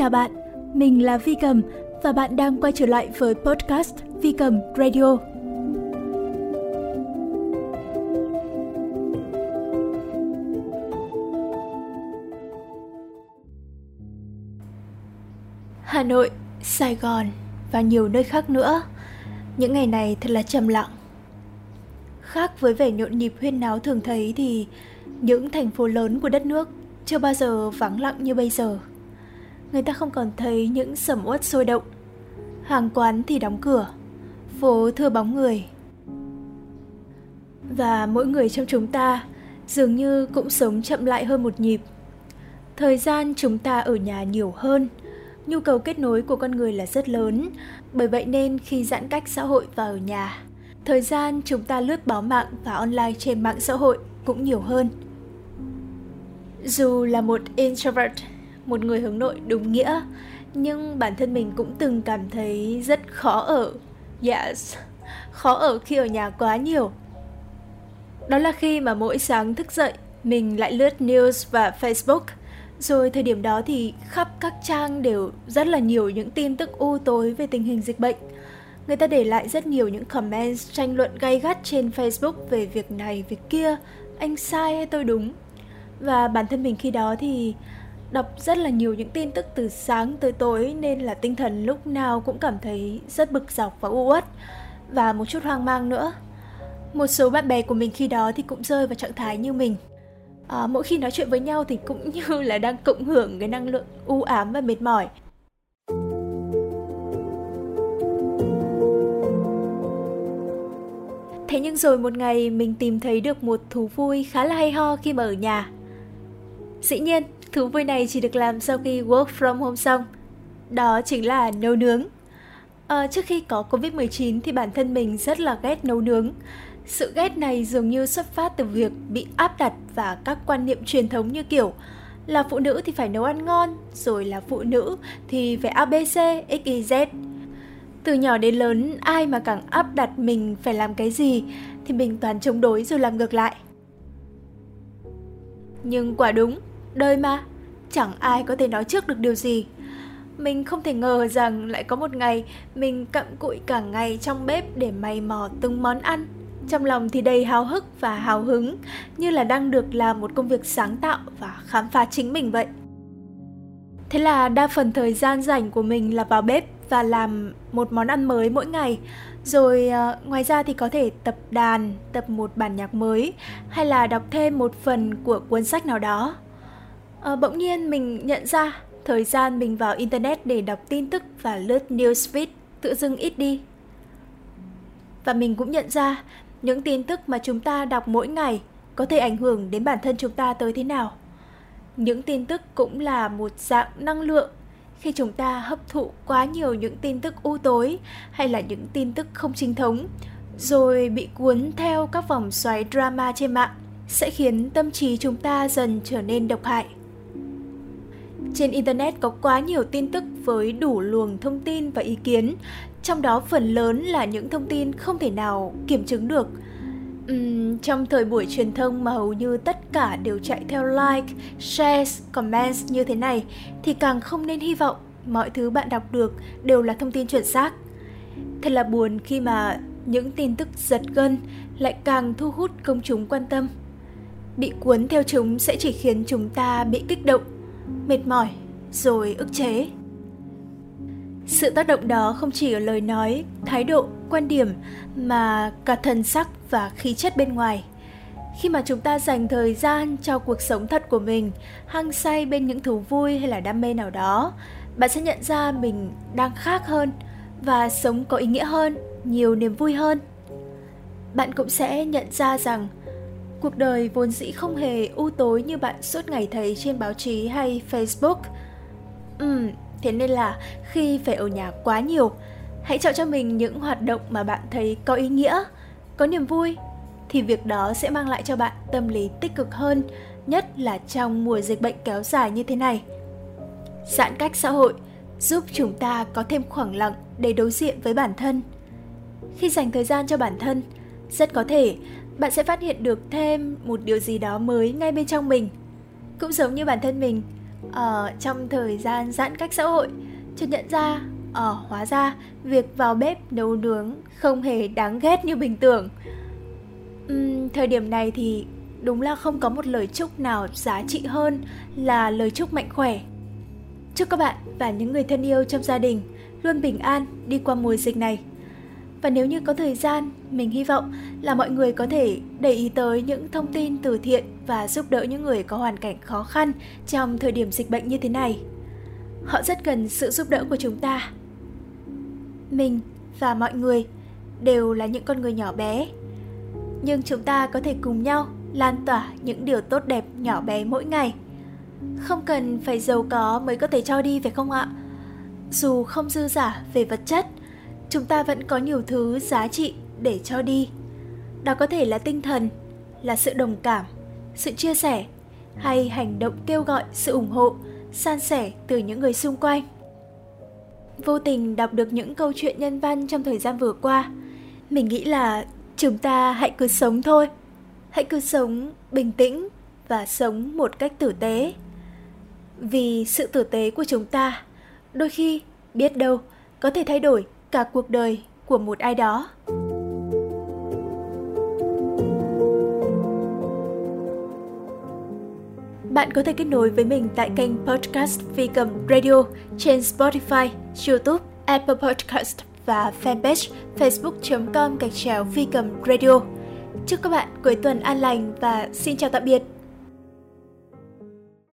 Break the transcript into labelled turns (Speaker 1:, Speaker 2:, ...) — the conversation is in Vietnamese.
Speaker 1: Chào bạn, mình là Vi Cầm và bạn đang quay trở lại với podcast Vi Cầm Radio. Hà Nội, Sài Gòn và nhiều nơi khác nữa. Những ngày này thật là trầm lặng. Khác với vẻ nhộn nhịp huyên náo thường thấy thì những thành phố lớn của đất nước chưa bao giờ vắng lặng như bây giờ. Người ta không còn thấy những sầm uất sôi động. Hàng quán thì đóng cửa, phố thưa bóng người. Và mỗi người trong chúng ta dường như cũng sống chậm lại hơn một nhịp. Thời gian chúng ta ở nhà nhiều hơn, nhu cầu kết nối của con người là rất lớn, bởi vậy nên khi giãn cách xã hội và ở nhà, thời gian chúng ta lướt báo mạng và online trên mạng xã hội cũng nhiều hơn. Dù là một introvert, một người hướng nội đúng nghĩa, nhưng bản thân mình cũng từng cảm thấy rất khó ở. Yes, khó ở khi ở nhà quá nhiều. Đó là khi mà mỗi sáng thức dậy, mình lại lướt news và Facebook. Rồi thời điểm đó thì khắp các trang đều rất là nhiều những tin tức u tối về tình hình dịch bệnh. Người ta để lại rất nhiều những comments tranh luận gay gắt trên Facebook về việc này, việc kia, anh sai hay tôi đúng và bản thân mình khi đó thì đọc rất là nhiều những tin tức từ sáng tới tối nên là tinh thần lúc nào cũng cảm thấy rất bực dọc và u uất. Và một chút hoang mang nữa một số bạn bè của mình khi đó thì cũng rơi vào trạng thái như mình. À, mỗi khi nói chuyện với nhau thì cũng như là đang cộng hưởng cái năng lượng u ám và mệt mỏi. Thế nhưng rồi một ngày mình tìm thấy được một thú vui khá là hay ho khi mà ở nhà. Dĩ nhiên, thú vui này chỉ được làm sau khi work from home xong. Đó chính là nấu nướng. À, trước khi có Covid-19 thì bản thân mình rất là ghét nấu nướng. Sự ghét này dường như xuất phát từ việc bị áp đặt và các quan niệm truyền thống như kiểu là phụ nữ thì phải nấu ăn ngon, rồi là phụ nữ thì phải ABC, XYZ. Từ nhỏ đến lớn, ai mà càng áp đặt mình phải làm cái gì thì mình toàn chống đối rồi làm ngược lại. Nhưng quả đúng, Đời mà, chẳng ai có thể nói trước được điều gì. Mình không thể ngờ rằng lại có một ngày mình cặm cụi cả ngày trong bếp để mày mò từng món ăn. Trong lòng thì đầy hào hức và hào hứng, như là đang được làm một công việc sáng tạo và khám phá chính mình vậy. Thế là đa phần thời gian rảnh của mình là vào bếp và làm một món ăn mới mỗi ngày. Rồi uh, ngoài ra thì có thể tập đàn, tập một bản nhạc mới hay là đọc thêm một phần của cuốn sách nào đó à, bỗng nhiên mình nhận ra thời gian mình vào internet để đọc tin tức và lướt newsfeed tự dưng ít đi. Và mình cũng nhận ra những tin tức mà chúng ta đọc mỗi ngày có thể ảnh hưởng đến bản thân chúng ta tới thế nào. Những tin tức cũng là một dạng năng lượng khi chúng ta hấp thụ quá nhiều những tin tức u tối hay là những tin tức không chính thống rồi bị cuốn theo các vòng xoáy drama trên mạng sẽ khiến tâm trí chúng ta dần trở nên độc hại trên Internet có quá nhiều tin tức với đủ luồng thông tin và ý kiến, trong đó phần lớn là những thông tin không thể nào kiểm chứng được. Uhm, trong thời buổi truyền thông mà hầu như tất cả đều chạy theo like, shares, comments như thế này thì càng không nên hy vọng mọi thứ bạn đọc được đều là thông tin chuẩn xác. Thật là buồn khi mà những tin tức giật gân lại càng thu hút công chúng quan tâm. Bị cuốn theo chúng sẽ chỉ khiến chúng ta bị kích động mệt mỏi, rồi ức chế. Sự tác động đó không chỉ ở lời nói, thái độ, quan điểm mà cả thần sắc và khí chất bên ngoài. Khi mà chúng ta dành thời gian cho cuộc sống thật của mình, hăng say bên những thú vui hay là đam mê nào đó, bạn sẽ nhận ra mình đang khác hơn và sống có ý nghĩa hơn, nhiều niềm vui hơn. Bạn cũng sẽ nhận ra rằng Cuộc đời vốn dĩ không hề u tối như bạn suốt ngày thấy trên báo chí hay Facebook. Ừm, thế nên là khi phải ở nhà quá nhiều, hãy chọn cho mình những hoạt động mà bạn thấy có ý nghĩa, có niềm vui thì việc đó sẽ mang lại cho bạn tâm lý tích cực hơn, nhất là trong mùa dịch bệnh kéo dài như thế này. Giãn cách xã hội giúp chúng ta có thêm khoảng lặng để đối diện với bản thân. Khi dành thời gian cho bản thân, rất có thể bạn sẽ phát hiện được thêm một điều gì đó mới ngay bên trong mình. Cũng giống như bản thân mình, ở trong thời gian giãn cách xã hội chợt nhận ra ở hóa ra việc vào bếp nấu nướng không hề đáng ghét như bình tưởng uhm, thời điểm này thì đúng là không có một lời chúc nào giá trị hơn là lời chúc mạnh khỏe. Chúc các bạn và những người thân yêu trong gia đình luôn bình an đi qua mùa dịch này và nếu như có thời gian, mình hy vọng là mọi người có thể để ý tới những thông tin từ thiện và giúp đỡ những người có hoàn cảnh khó khăn trong thời điểm dịch bệnh như thế này. Họ rất cần sự giúp đỡ của chúng ta. Mình và mọi người đều là những con người nhỏ bé. Nhưng chúng ta có thể cùng nhau lan tỏa những điều tốt đẹp nhỏ bé mỗi ngày. Không cần phải giàu có mới có thể cho đi, phải không ạ? Dù không dư giả về vật chất chúng ta vẫn có nhiều thứ giá trị để cho đi. Đó có thể là tinh thần, là sự đồng cảm, sự chia sẻ, hay hành động kêu gọi, sự ủng hộ, san sẻ từ những người xung quanh. Vô tình đọc được những câu chuyện nhân văn trong thời gian vừa qua, mình nghĩ là chúng ta hãy cứ sống thôi. Hãy cứ sống bình tĩnh và sống một cách tử tế. Vì sự tử tế của chúng ta, đôi khi biết đâu có thể thay đổi cả cuộc đời của một ai đó Bạn có thể kết nối với mình tại kênh podcast Phi Cầm Radio trên Spotify, YouTube, Apple Podcast và fanpage facebook.com gạch chéo Phi Cầm Radio. Chúc các bạn cuối tuần an lành và xin chào tạm biệt.